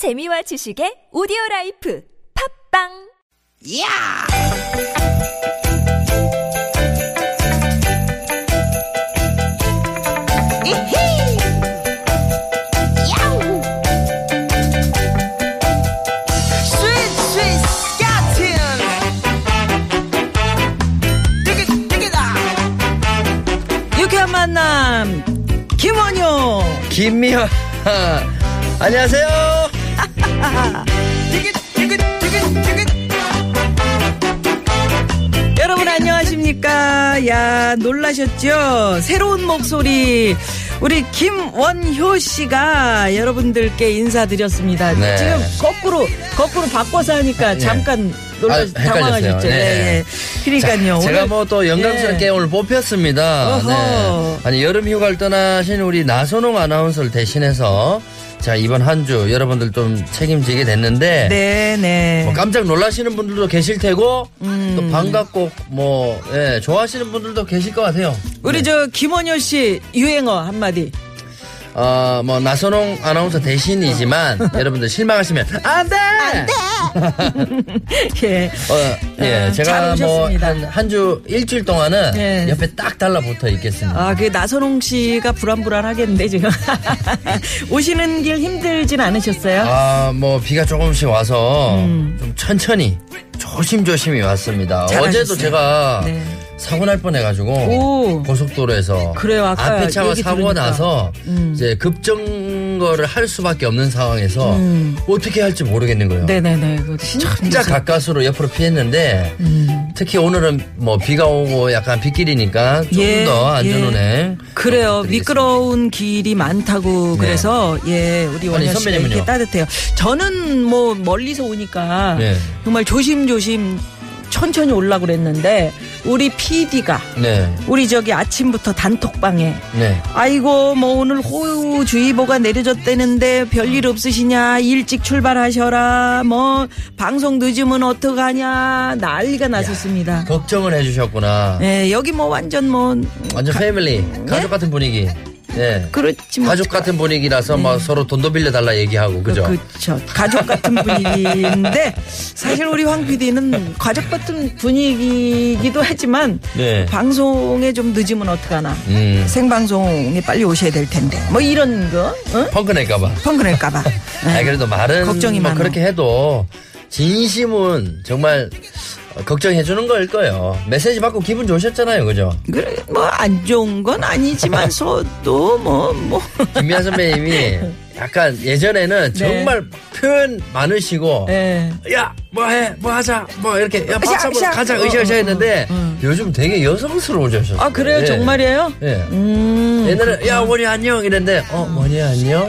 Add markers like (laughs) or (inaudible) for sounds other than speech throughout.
재미와 지식의 오디오 라이프 팝빵 야! 이히! 야우! 스윗 스윗 스카틴! 디귿 디귿아! 유쾌한 만남 김원효 김미화 (laughs) 안녕하세요. 디귿 여러분 안녕하십니까 야 놀라셨죠 새로운 목소리 우리 김원효 씨가 여러분들께 인사드렸습니다 네. 지금 거꾸로 거꾸로 바꿔서 하니까 잠깐 놀라 아. 당황하셨죠 네. 예, 예. 그러니까요 제가 오늘 뭐또 영광스럽게 예. 오늘 뽑혔습니다. 어허. 네. 아니 여름 휴가를 떠나신 우리 나선홍 아나운서를 대신해서 자 이번 한 주 여러분들 좀 책임지게 됐는데 네네 뭐 깜짝 놀라시는 분들도 계실 테고 음. 또 반갑고 뭐 예, 좋아하시는 분들도 계실 것 같아요. 우리 저 김원효 씨 유행어 한마디 어, 뭐 나선홍 아나운서 대신이지만 (laughs) 여러분들 실망하시면 안돼. (laughs) 예. 어, 예, 아, 제가 잘 뭐. 한 한 주 일주일 동안은 예. 옆에 딱 달라붙어 있겠습니다. 아, 그 나선홍 씨가 불안불안하겠는데 지금 (laughs) 오시는 길 힘들진 않으셨어요? 아, 뭐 비가 조금씩 와서 좀 천천히 조심조심히 왔습니다. 음. 잘하셨어요. 어제도 제가 네. 사고 날 뻔해가지고 오. 고속도로에서 그래요, 아까 앞에 차가 얘기 사고가 들으니까. 나서 음. 이제 급정거를 할 수밖에 없는 상황에서 음. 어떻게 할지 모르겠는 거예요. 네네네. 그거 진짜 진짜 가까스로 옆으로 피했는데 음. 특히 오늘은 뭐 비가 오고 약간 빗길이니까 좀 예, 더 안전운행 그래요. 부탁드리겠습니다. 미끄러운 길이 많다고 네. 그래서 예 우리 원효 씨가 선배님은요? 이렇게 따뜻해요. 저는 뭐 멀리서 오니까 네. 정말 조심조심 천천히 올라 그랬는데 우리 PD가 네, 우리 저기 아침부터 단톡방에 네. 아이고 뭐 오늘 호우주의보가 내려졌다는데 별일 없으시냐 일찍 출발하셔라 뭐 방송 늦으면 어떡하냐 난리가 났었습니다. 걱정을 해주셨구나. 예, 여기 뭐 완전 뭐 완전 패밀리 가족 같은 분위기. 네. 그렇지 뭐 가족 같은 분위기라서 뭐 서로 돈도 빌려달라 얘기하고 그죠? 그렇죠. 가족 같은 분위기인데 사실 우리 황 PD는 가족 같은 분위기이기도 하지만 네. 방송에 좀 늦으면 어떡하나. 음. 생방송에 빨리 오셔야 될 텐데. 뭐 이런 거, 어? 펑크 낼까봐. 펑크낼까봐. 아 그래도 말은 걱정이 뭐 많아. 그렇게 해도 진심은 정말 어, 걱정해주는 거일 거예요. 메시지 받고 기분 좋으셨잖아요, 그죠? 그래, 뭐, 안 좋은 건 아니지만서도, (laughs) 뭐, 뭐. 김미아 선배님이 약간 예전에는 정말 표현 많으시고 예. 야 뭐해 뭐 하자 뭐 이렇게 야 박수 으쌰, 한번. 가자 어, 으쌰으쌰 어, 했는데 어, 어. 요즘 되게 여성스러워졌어요. 아, 그래요? 예. 정말이에요? 예. 음. 옛날에 야 원희 안녕 이랬는데 어 원희 안녕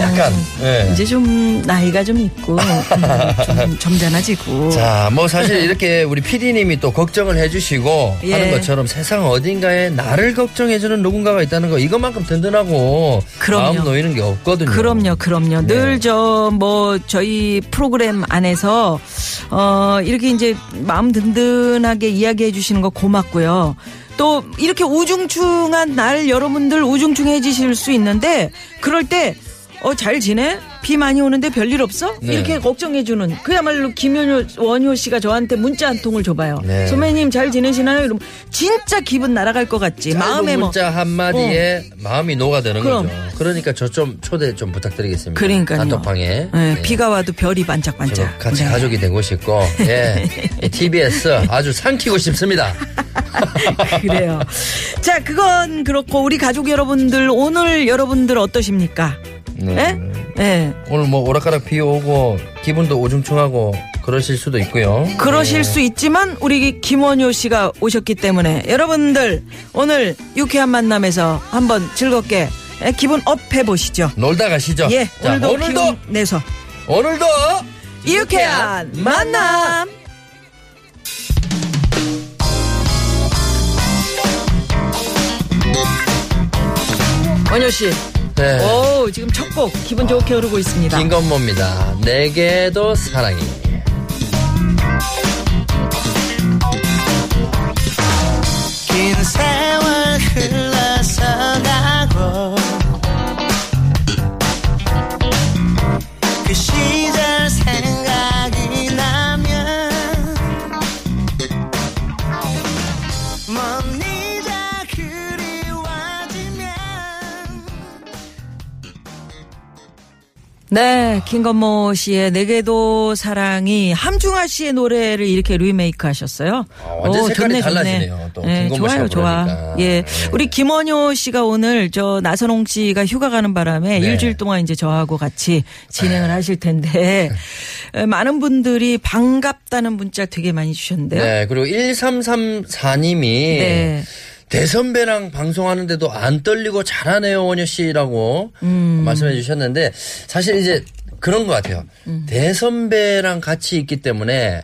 약간 예. 이제 좀 나이가 좀 있고, 음, 좀 점잖아지고. (laughs) 자, 뭐 사실 이렇게 우리 PD님이 또 걱정을 해주시고 예. 하는 것처럼 세상 어딘가에 나를 걱정해주는 누군가가 있다는 거 이것만큼 든든하고 그럼요. 마음 놓이는 게 없거든요. 그럼요, 그럼요. 네. 늘저 뭐 저희 프로그램 안에서 어 이렇게 이제 마음 든든하게 이야기해 주시는 거 고맙고요. 또 이렇게 우중충한 날 여러분들 우중충해지실 수 있는데 그럴 때 어 잘 지내? 비 많이 오는데 별일 없어? 네. 이렇게 걱정해주는 그야말로 김현효 원효 씨가 저한테 문자 한 통을 줘봐요. 네. 선배님 잘 지내시나요? 이러면 진짜 기분 날아갈 것 같지. 마음에 뭐 문자 한마디에 마음이 녹아드는 그럼. 거죠. 그러니까 저 좀 초대 좀 부탁드리겠습니다. 그러니까요. 단톡방에. 네, 네. 비가 와도 별이 반짝반짝. 같이 네. 가족이 되고 싶고, 예. (laughs) 이 TBS 아주 삼키고 싶습니다. (laughs) 그래요. 자, 그건 그렇고 우리 가족 여러분들 오늘 여러분들 어떠십니까? 네. 예? 예. 오늘 뭐 오락가락 비 오고 기분도 우중충하고 그러실 수도 있고요. 그러실 네. 수 있지만 우리 김원효 씨가 오셨기 때문에 여러분들 오늘 유쾌한 만남에서 한번 즐겁게 예, 기분 up 해보시죠. 놀다 가시죠. 예, 자, 오늘도, 오늘도 내서 오늘도 유쾌한 만남. 원효 씨, 네. 오 지금 첫 곡 기분 좋게 흐르고 있습니다. 김건모입니다. 내게도 사랑이. 네, 김건모 씨의 내게도 사랑이 함중아 씨의 노래를 이렇게 리메이크 하셨어요. 아, 완전 색깔이 달라지네요. 또 네, 좋아요, 좋아. 부르니까. 예, 네. 우리 김원효 씨가 오늘 저 나선홍 씨가 휴가 가는 바람에 네. 일주일 동안 이제 저하고 같이 진행을 하실 텐데 (laughs) 에, 많은 분들이 반갑다는 문자 되게 많이 주셨는데요. 네, 그리고 1334님이 네. 대선배랑 방송하는데도 안 떨리고 잘하네요, 원효 씨라고 음. 말씀해 주셨는데 사실 이제 그런 것 같아요. 음. 대선배랑 같이 있기 때문에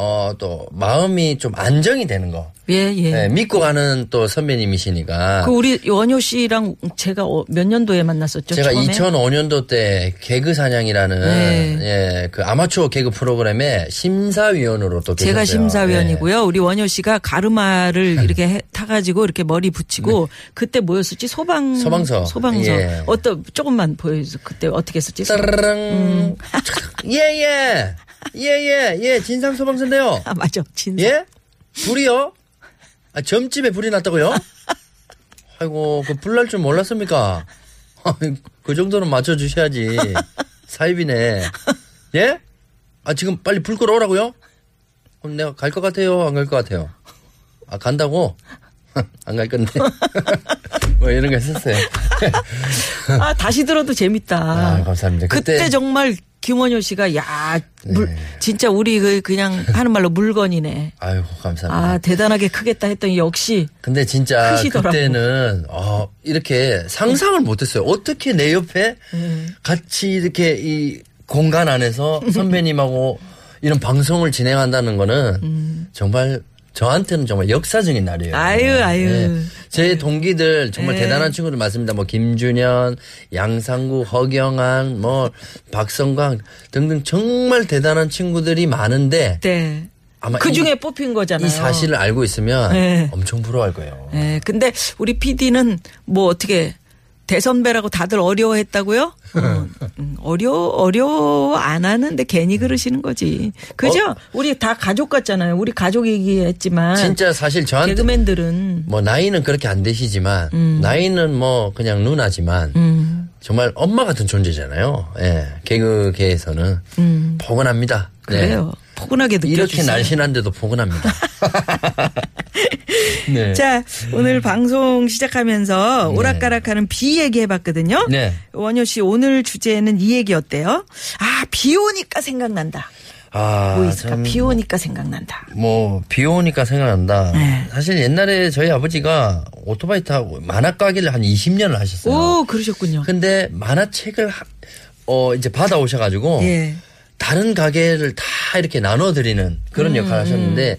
어, 또 마음이 좀 안정이 되는 거. 예, 예. 네, 믿고 가는 또 선배님이시니까. 그 우리 원효 씨랑 제가 어, 몇 년도에 만났었죠? 제가 처음에? 2005년도 때 개그 사냥이라는 네. 예, 그 아마추어 개그 프로그램의 심사위원으로 또 제가 계셨어요. 심사위원이고요. 우리 원효 씨가 가르마를 (laughs) 이렇게 해- 타가지고 이렇게 머리 붙이고 그때 뭐였었지? 소방 네. 소방서. 소방서. 예. 어떤 조금만 보여줘. 그때 어떻게 했었지? 따라랑 음. 예 예 예 예 예 진상 소방서인데요. 아 맞아. 진짜. 예 불이요? 아, 점집에 불이 났다고요? 아이고 그 불 날 줄 몰랐습니까? (laughs) 그 정도는 맞춰 주셔야지 사입이네. 예? 아 지금 빨리 불 끌어오라고요? 그럼 내가 갈 것 같아요? 안 갈 것 같아요? 아 간다고? (laughs) 안 갈 건데. (laughs) 뭐 이런 거 했었어요. 아 다시 들어도 재밌다. 아, 감사합니다. 그때, 그때- 정말 김원효 씨가 야 물, 네. 진짜 우리 그 그냥 (laughs) 하는 말로 물건이네. 아이고 감사합니다. 아 대단하게 크겠다 했더니 역시 근데 진짜 크시더라고. 그때는 어, 이렇게 상상을 못했어요. 어떻게 내 옆에 음. 같이 이렇게 이 공간 안에서 선배님하고 이런 방송을 진행한다는 거는 정말 저한테는 정말 역사적인 날이에요. 음. 아유, 아유. 제 동기들 정말 네. 대단한 친구들 많습니다. 뭐 김준현, 양상구, 허경환, 뭐 박성광 등등 정말 대단한 친구들이 많은데 네. 아마 그 이- 중에 뽑힌 거잖아요. 이 사실을 알고 있으면 네. 엄청 부러워할 거예요. 예, 근데 우리 PD는 뭐 어떻게 대선배라고 다들 어려워했다고요? 어, 음, 어려 어려워 안 하는데 괜히 그러시는 거지. 그죠? 어? 우리 다 가족 같잖아요. 우리 가족 얘기했지만 진짜 사실 저한테 개그맨들은 뭐 나이는 그렇게 안 되시지만 나이는 뭐 그냥 누나지만 음, 정말 엄마 같은 존재잖아요. 예. 개그계에서는 포근합니다. 네. 음. 그래요. 포근하게 느껴주세요. 이렇게 날씬한데도 포근합니다. (laughs) 네. 자, 오늘 방송 시작하면서 오락가락하는 비 얘기 해봤거든요. 네. 원효 씨 오늘 주제는 이 얘기 어때요? 아, 비 오니까 생각난다. 아, 뭐 있을까? 참, 비 오니까 생각난다. 뭐, 비 오니까 생각난다. 네. 사실 옛날에 저희 아버지가 오토바이 타고 만화 가게를 한 20년을 하셨어요. 오, 그러셨군요. 근데 만화책을 하- 어 이제 받아 오셔가지고 예. 다른 가게를 다 이렇게 나눠드리는 그런 음, 역할을 하셨는데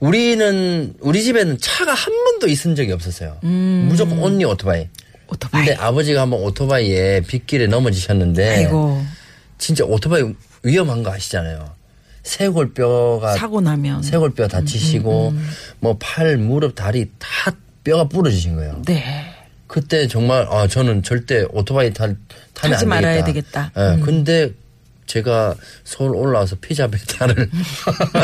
우리는 우리 집에는 차가 한 번도 있은 적이 없었어요. 무조건 온리 오토바이. 음. 오토바이. 근데 아버지가 한번 오토바이에 빗길에 넘어지셨는데 아이고. 진짜 오토바이 위험한 거 아시잖아요. 쇄골뼈가 사고 나면. 쇄골뼈 다치시고 뭐팔 무릎 다리 다 뼈가 부러지신 거예요. 네. 그때 정말 아 저는 절대 오토바이 탈, 타면 타지 안 말아야 되겠다. 되겠다. 음. 예, 근데 제가 서울 올라와서 피자 배달을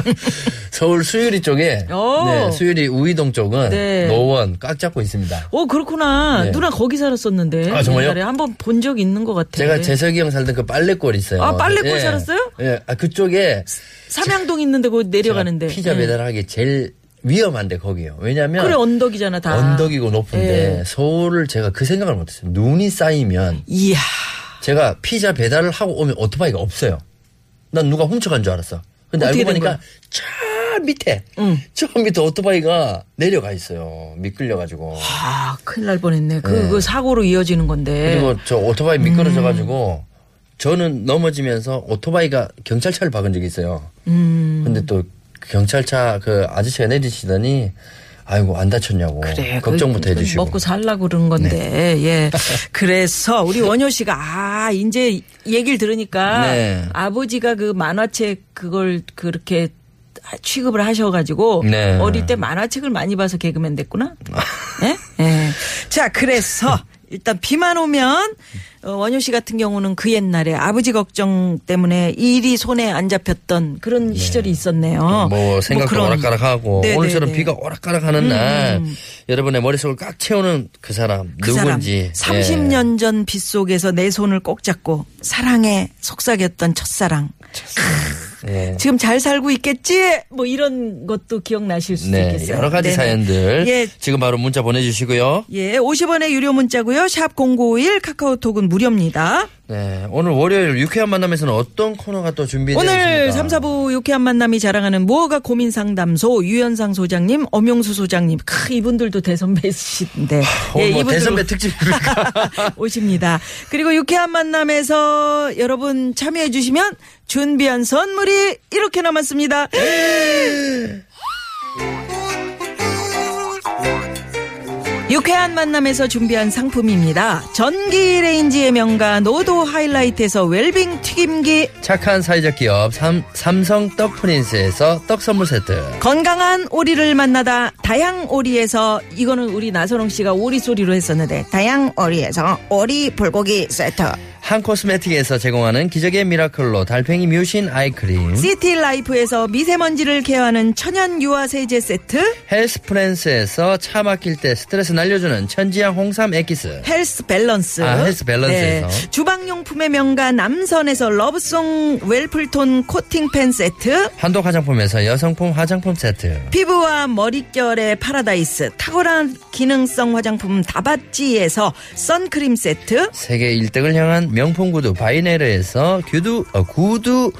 (laughs) 서울 수유리 쪽에 오. 네, 수유리 우이동 쪽은 네. 노원 꽉 잡고 있습니다. 오, 그렇구나. 네. 누나 거기 살았었는데. 아, 정말요? 옛날에 한번 본 적 있는 것 같아. 제가 재석이 형 살던 그 빨래골 있어요. 아, 빨래골 예. 살았어요? 예, 아, 그쪽에 삼양동 있는데 그 내려가는데. 피자 예. 배달하기 제일 위험한데 거기요. 왜냐면 그래, 언덕이잖아, 다. 언덕이고 높은데 예. 서울을 제가 그 생각을 못했어요. 눈이 쌓이면 이야. 제가 피자 배달을 하고 오면 오토바이가 없어요. 난 누가 훔쳐간 줄 알았어. 근데 알고 된 보니까? 저 밑에, 응. 저 밑에 오토바이가 내려가 있어요. 미끌려가지고. 아, 큰일 날 뻔했네. 그, 네. 그 사고로 이어지는 건데. 그리고 저 오토바이 미끄러져가지고 저는 넘어지면서 오토바이가 경찰차를 박은 적이 있어요. 음. 근데 또그 경찰차 그 아저씨가 내리시더니 아이고 안 다쳤냐고 그래. 걱정부터 그 해주시고. 네. 먹고 살라고 그런 건데. 예. 그래서 우리 원효 씨가 아, 이제 얘기를 들으니까 네. 아버지가 그 만화책 그걸 그렇게 취급을 하셔가지고 네. 어릴 때 만화책을 많이 봐서 개그맨 됐구나. 예? 예. (laughs) 자, 그래서 일단 비만 오면 어, 원효 씨 같은 경우는 그 옛날에 아버지 걱정 때문에 일이 손에 안 잡혔던 그런 시절이 있었네요. 뭐 생각도 그런- 오락가락하고 네, 오늘처럼 네, 네. 비가 오락가락하는 날 여러분의 머릿속을 꽉 채우는 그 사람 그 누군지 사람 예. 30년 전 빗속에서 내 손을 꼭 잡고 사랑에 속삭였던 첫사랑. 예. 지금 잘 살고 있겠지? 뭐 이런 것도 기억나실 수도 네, 있겠어요. 여러 가지 네네. 사연들 예, 지금 바로 문자 보내주시고요. 예, 50원의 유료 문자고요. 샵 0951 카카오톡은 무료입니다. 네, 오늘 월요일 유쾌한 만남에서는 어떤 코너가 또 준비되어 오늘 있습니까? 3, 4부 유쾌한 만남이 자랑하는 무허가 고민 상담소 유현상 소장님, 엄용수 소장님. 크, 이분들도 대선배이신데. 오늘 뭐 이분들 대선배 특집입니까? (laughs) 오십니다. 그리고 유쾌한 만남에서 여러분 참여해 주시면 준비한 선물이 이렇게 남았습니다. 유쾌한 만남에서 준비한 상품입니다. 전기 레인지의 명가 노도 하이라이트에서 웰빙 튀김기 착한 사회적 기업 삼, 삼성 떡 프린스에서 떡 선물 세트. 건강한 오리를 만나다 다향 오리에서 이거는 우리 나선홍 씨가 오리 소리로 했었는데 다향 오리에서 오리 불고기 세트 한 코스메틱에서 제공하는 기적의 miracle로 달팽이 뮤신 eye cream. 시티 라이프에서 미세먼지를 care하는 천연 유화 세제 세트 헬스 프랜스에서 차 막힐 때 스트레스 날려주는 천지양 홍삼 엑기스. 헬스 밸런스 네. 아, 헬스 밸런스에서. 주방용품의 명가 남선에서 러브송 웰플톤 코팅 팬 세트 한독 화장품에서 여성품 화장품 세트. 피부와 머릿결의 파라다이스 탁월한 기능성 화장품 다바찌에서 선크림 세트 세계 1등을 향한 명품 구두 바이네르에서 구두, 어, 구두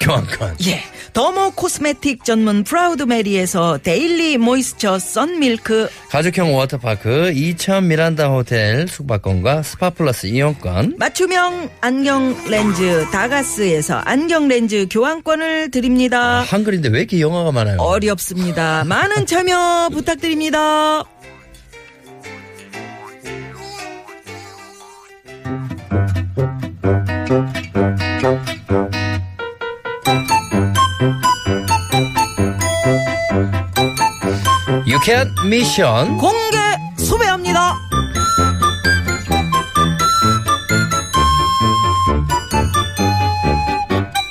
교환권. 예. 더모 코스메틱 전문 프라우드 메리에서 daily moisture sun milk 가족형 워터파크 이천 미란다 호텔 숙박권과 스파 플러스 이용권. 맞춤형 안경 렌즈 다가스에서 안경 렌즈 교환권을 드립니다. 한글인데 왜 이렇게 영어가 많아요? 어렵습니다. 많은 참여 부탁드립니다. 유쾌한 미션. 공개 수배합니다.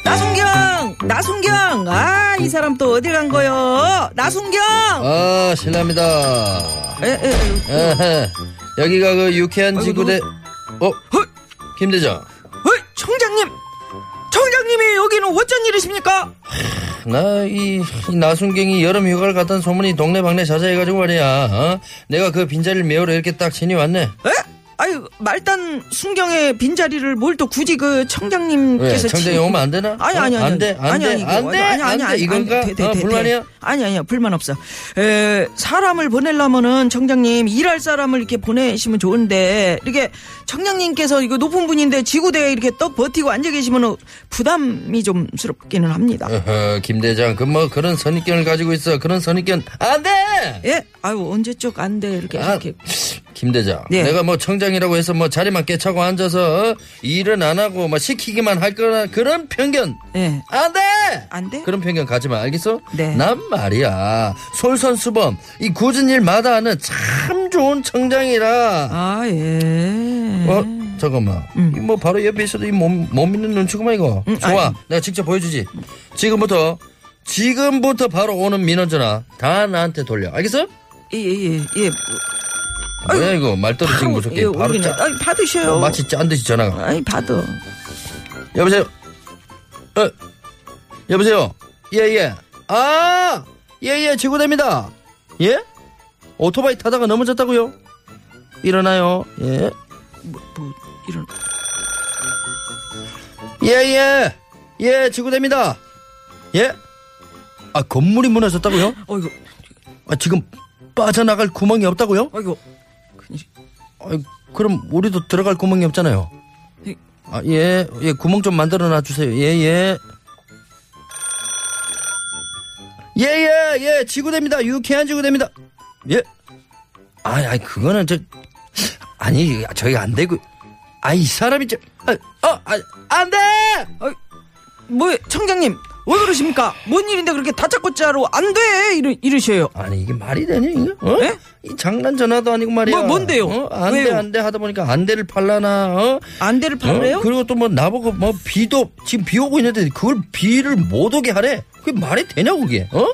나순경, 나순경, 아, 이 사람 또 어디 간 거요? 나순경! 아, 실례합니다. 에, 에, 에, 에헤. 여기가 그 유쾌한 아이고, 지구대, 어? 김대장. 이 여기는 어쩐 일이십니까? 나, 이, 이 나순경이 여름 휴가를 갔다는 소문이 동네방네 자자해가지고 말이야. 어? 내가 그 빈자리를 메우러 이렇게 딱 진이 왔네. 에? 아유, 말단 순경의 빈자리를 뭘 또 굳이 그 왜? 청장님께서. 청장이 치- 오면 안 되나? 아니, 어? 아니, 아니. 안 돼? 안 돼? 안 돼? 아니, 아니? 이건가? 돼, 돼, 불만이야? 돼. 아니, 아니요. 불만 없어. 에, 사람을 보내려면은 청장님, 일할 사람을 이렇게 보내시면 좋은데, 이렇게 청장님께서 이거 높은 분인데 지구대에 이렇게 떡 버티고 앉아 계시면 부담이 좀 스럽기는 합니다. 어허, 김 대장, 그 뭐 그런 선입견을 가지고 있어. 그런 선입견 안 돼! 예? 아유, 언제적 안 돼. 이렇게, 아, 이렇게. 김 대장, 네. 내가 뭐 청장이라고 해서 뭐 자리만 깨차고 앉아서 어? 일은 안 하고 뭐 시키기만 할 거나 그런 편견 예. 안 돼! 안 돼? 그런 편견 가지 마, 알겠어? 네. 난 말이야. 솔선수범, 이 굳은 일 마다 하는 참 좋은 청장이라. 아, 예. 어, 잠깐만. 이뭐 바로 옆에 있어도 이 못, 못 믿는 눈치구만, 이거. 음, 좋아. 아니. 내가 직접 보여주지. 지금부터, 지금부터 바로 오는 민원 전화 다 나한테 돌려. 알겠어? 예, 예, 예. 예. 뭐야, 이거. 말떨어 지금 무섭게. 예, 바로 짜. 아니, 받으셔요. 어, 마치 짠 듯이 전화가. 아니, 받아. 여보세요? 어, 여보세요? 예, 예. 아! 예, 예, 지구대입니다. 예? 오토바이 타다가 넘어졌다고요? 일어나요. 예. 뭐, 이런. 예, 예. 예, 지구대입니다. 예? 아, 건물이 무너졌다고요? 어이구, 아, 지금 빠져나갈 구멍이 없다고요? 어이구. 아, 그럼 우리도 들어갈 구멍이 없잖아요. 이- 아, 예, 예, 구멍 좀 만들어 놔주세요. 예, 예. 예, 예, 예, 지구대입니다. 유쾌한 지구대입니다. 예. 아, 아니, 그거는 저, 아니, 저희가 안 되고, 아, 이 사람이 저, 아, 어, 아, 안 돼! 뭐, 청장님, 왜 그러십니까? 뭔 일인데 그렇게 다짜고짜로 안 돼! 이러, 이러셔요. 아니 이게 말이 되냐 이거? 어? 예? 이 장난 전화도 아니고 말이야. 뭐, 뭔데요? 어? 안 돼 왜요? 안 돼 하다 보니까 안 돼를 팔라나. 어? 안대를 팔래요? 어? 그리고 또 뭐 나보고 뭐 비도 지금 비 오고 있는데 그걸 비를 못 오게 하래. 그게 말이 되냐 그게? 어?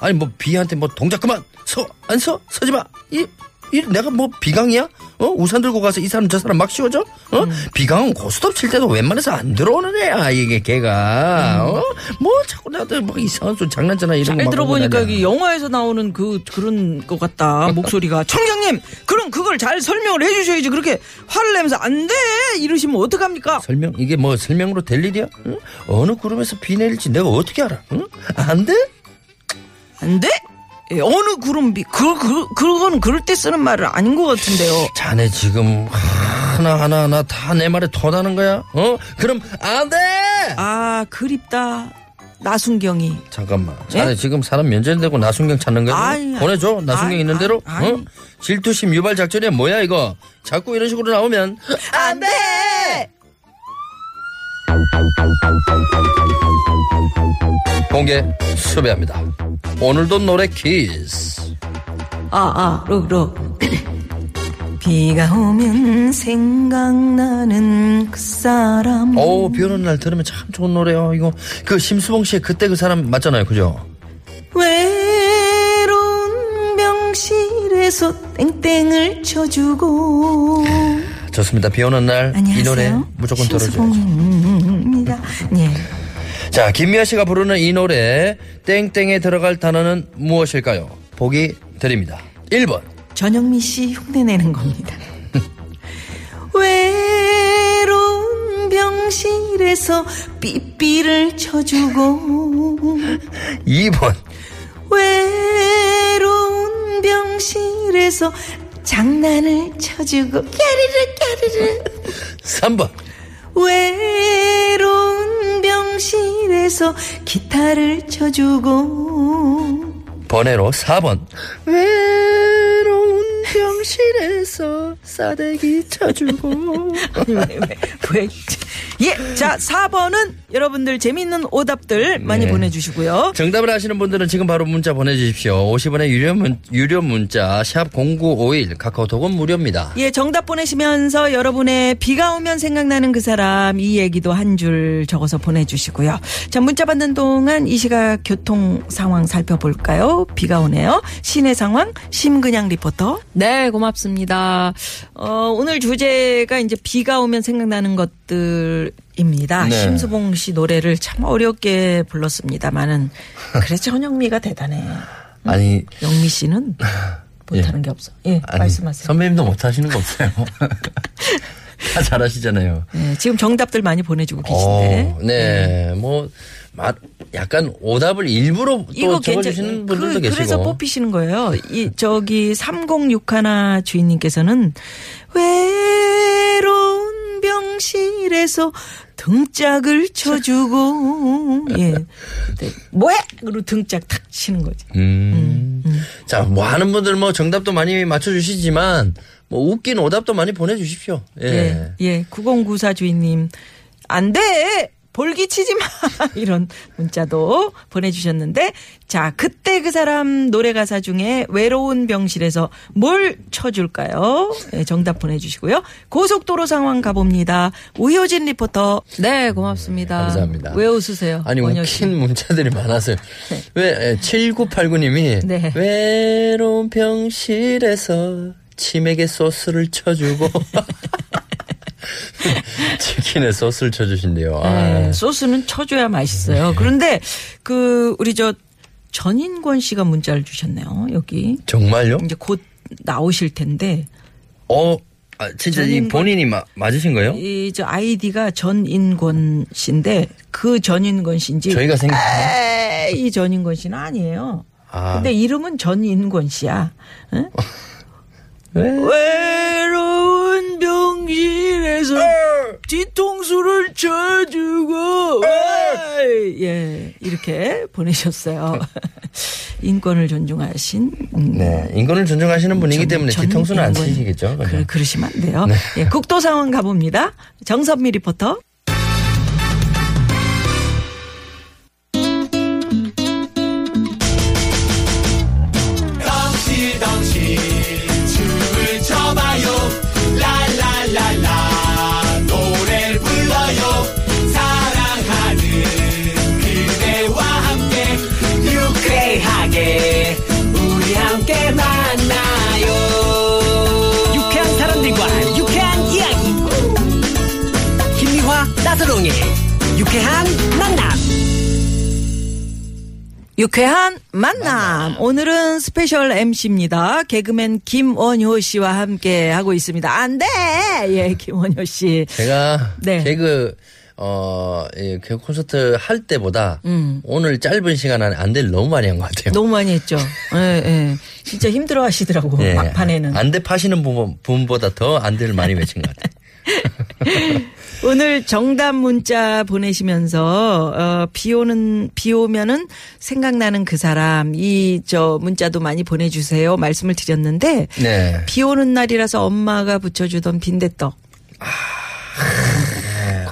아니 뭐 비한테 뭐 동작 그만 서 안 서 서지 마. 이, 이 내가 뭐 비강이야? 어 우산 들고 가서 이 사람 저 사람 막 씌워줘? 어 음. 비강은 고스톱 칠 때도 웬만해서 안 들어오는 애야 이게 걔가 어뭐 자꾸 나한테 막 이상한 소리 장난잖아 이런 잘 거막 들어보니까 하고 이 영화에서 나오는 그 그런 것 같다 목소리가 (laughs) 청장님 그럼 그걸 잘 설명을 해주셔야지 그렇게 화를 내면서 안 돼 이러시면 어떡합니까? 설명 이게 뭐 설명으로 될 일이야? 응? 어느 구름에서 비 내릴지 내가 어떻게 알아? 응? 안 돼? 안 돼? 예, 어느 구름비 그, 그, 그건 그럴 때 쓰는 말은 아닌 것 같은데요. 자네 지금 하나 하나 하나 다 내 말에 터다는 거야? 어? 그럼 안 돼! 아 그립다 나순경이 잠깐만. 자네 지금 사람 면전되고 나순경 찾는 거야? 예? 아니, 보내줘. 나순경 아니, 있는 대로. 아니, 어? 질투심 유발 작전이야 뭐야 이거? 자꾸 이런 식으로 나오면 안 돼. 공개 수배합니다. 오늘도 노래 퀴즈. 아아 룩 룩 (clears throat) 비가 오면 생각나는 그 사람. 오, 비 오는 날 들으면 참 좋은 노래요. 이거 그 심수봉 씨의 그때 그 사람 맞잖아요. 그죠? 외로운 병실에서 땡땡을 쳐주고 좋습니다. 비 오는 날 이. 노래 무조건 들어줘야죠. 예. 자, 김미아 씨가 부르는 이 노래 땡땡에 들어갈 단어는 무엇일까요? 보기 드립니다. 1번. 전영미 씨 흉내 내는 겁니다. 외로운 병실에서 삐삐를 쳐주고 2번. 외로운 병실에서 장난을 쳐주고 까르르 까르르 3번. 외로운 병실에서 기타를 쳐주고 번외로 4번. 외로운 병실에서 싸대기 쳐주고. (laughs) 왜, 왜, 왜. 예, 자, 4번은 여러분들 재밌는 오답들 많이 네. 보내주시고요. 정답을 아시는 분들은 지금 바로 문자 보내주십시오. 50원의 유료, 문, 유료 문자 샵 0951 카카오톡은 무료입니다. 예, 정답 보내시면서 여러분의 비가 오면 생각나는 그 사람 이 얘기도 한 줄 적어서 보내주시고요. 자, 문자 받는 동안 이 시각 교통 상황 살펴볼까요? 비가 오네요. 시내 상황 심근양 리포터. 네, 고맙습니다. 어, 오늘 주제가 이제 비가 오면 생각나는 것들 입니다. 네. 심수봉 씨 노래를 참 어렵게 불렀습니다만은 그래 전영미가 대단해. 아니, 영미 씨는 못하는 게 없어. 예, 아니 말씀하세요. 선배님도 못하시는 거 없어요. (laughs) 다 잘하시잖아요. 네, 지금 정답들 많이 보내주고 계신데. 어, 네, 뭐, 맛, 약간 오답을 일부러 또 적어주시는 분들도 그, 계시고. 그래서 뽑히시는 거예요. 이 저기 3061 주인님께서는 외 로운 병실에서 등짝을 쳐주고 예, 네. 뭐해? 그리고 등짝 탁 치는 거지. 음. 자, 뭐 하는 분들 뭐 정답도 많이 맞춰주시지만, 뭐 웃긴 오답도 많이 보내주십시오. 예. 예, 예. 9094 주인님, 안 돼! 볼기 치지 마! (laughs) 이런 문자도 보내주셨는데, 자, 그때 그 사람 노래 가사 중에 외로운 병실에서 뭘 쳐줄까요? 예, 정답 보내주시고요. 고속도로 상황 가봅니다. 우효진 리포터. 네, 고맙습니다. 감사합니다. 왜 웃으세요? 아니? 웃긴 문자들이 많아서요. 왜, 7989님이, 네. 외로운 병실에서 치맥에 소스를 쳐주고, (laughs) (laughs) 치킨에 소스를 쳐주신대요. 아. 네, 소스는 쳐줘야 맛있어요. 그런데 그 우리 저 전인권 씨가 문자를 주셨네요. 여기 정말요? 이제 곧 나오실 텐데 어, 아, 진짜 이 전인권- 본인이 마- 맞으신 거예요? 이 저 아이디가 전인권 씨인데 그 전인권 씨인지 저희가 생각, 에이, 이 전인권 씨는 아니에요. 아. 근데 이름은 전인권 씨야. 응? (laughs) 왜? 외 뒤통수를 쳐주고 예 이렇게 보내셨어요. (laughs) 인권을 존중하신 음, 네, 인권을 존중하시는 분이기 전- 때문에 전 뒤통수는 안. 치시겠죠? 그죠? 그, 그러시면 안 돼요. 예, 국도 상황 가봅니다. 정선미 리포터. 유쾌한 만남. 유쾌한 만남. 오늘은 special MC입니다. 개그맨 김원효 씨와 함께 하고 있습니다. 안 돼! 예, 김원효 씨. 제가 네. 개그 어, 이 개그 콘서트 할 때보다 음. 오늘 짧은 시간 안에 안 돼를 너무 많이 한 것 같아요. 너무 많이 했죠. 예, 예. 진짜 힘들어 하시더라고. 예. 막판에는. 안대 파시는 분, 분보다 더 안 돼를 많이 외친 것 같아요. (laughs) 오늘 정답 문자 보내시면서 어, 비 오는 비 오면은 생각나는 그 사람 이 저 문자도 많이 보내주세요 말씀을 드렸는데 네. 비 오는 날이라서 엄마가 부쳐주던 빈대떡.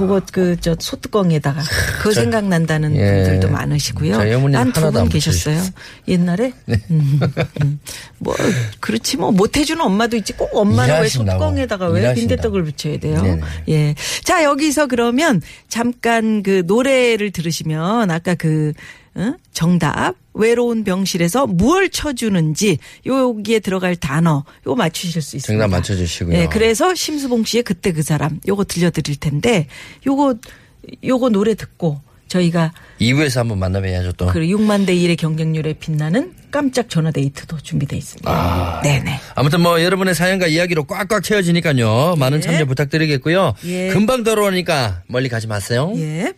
그거 그 저 소뚜껑에다가 그거 생각난다는 예. 분들도 많으시고요. 저희 어머니는 난두 하나도 분안 계셨어요. 옛날에 (laughs) 음, 음. 뭐 그렇지 뭐 못해주는 엄마도 있지 꼭 엄마는 왜. 소뚜껑에다가 왜. 빈대떡을 붙여야 돼요? 네네. 예. 자, 여기서 그러면 잠깐 그 노래를 들으시면 아까 그 어? 정답 외로운 병실에서 무얼 쳐주는지 여기에 들어갈 단어 요거 맞추실 수 있습니다. 정답 맞춰주시고요. 예, 그래서 심수봉 씨의 그때 그 사람 요거 들려드릴 텐데 요거 요거 노래 듣고 저희가 2부에서 한번 만나봐야죠 또. 그 6만 대 1의 경쟁률에 빛나는 깜짝 전화 데이트도 준비돼 있습니다. 아. 네네. 아무튼 뭐 여러분의 사연과 이야기로 꽉꽉 채워지니까요. 많은 참여 부탁드리겠고요. 예. 금방 돌아오니까 멀리 가지 마세요. 예.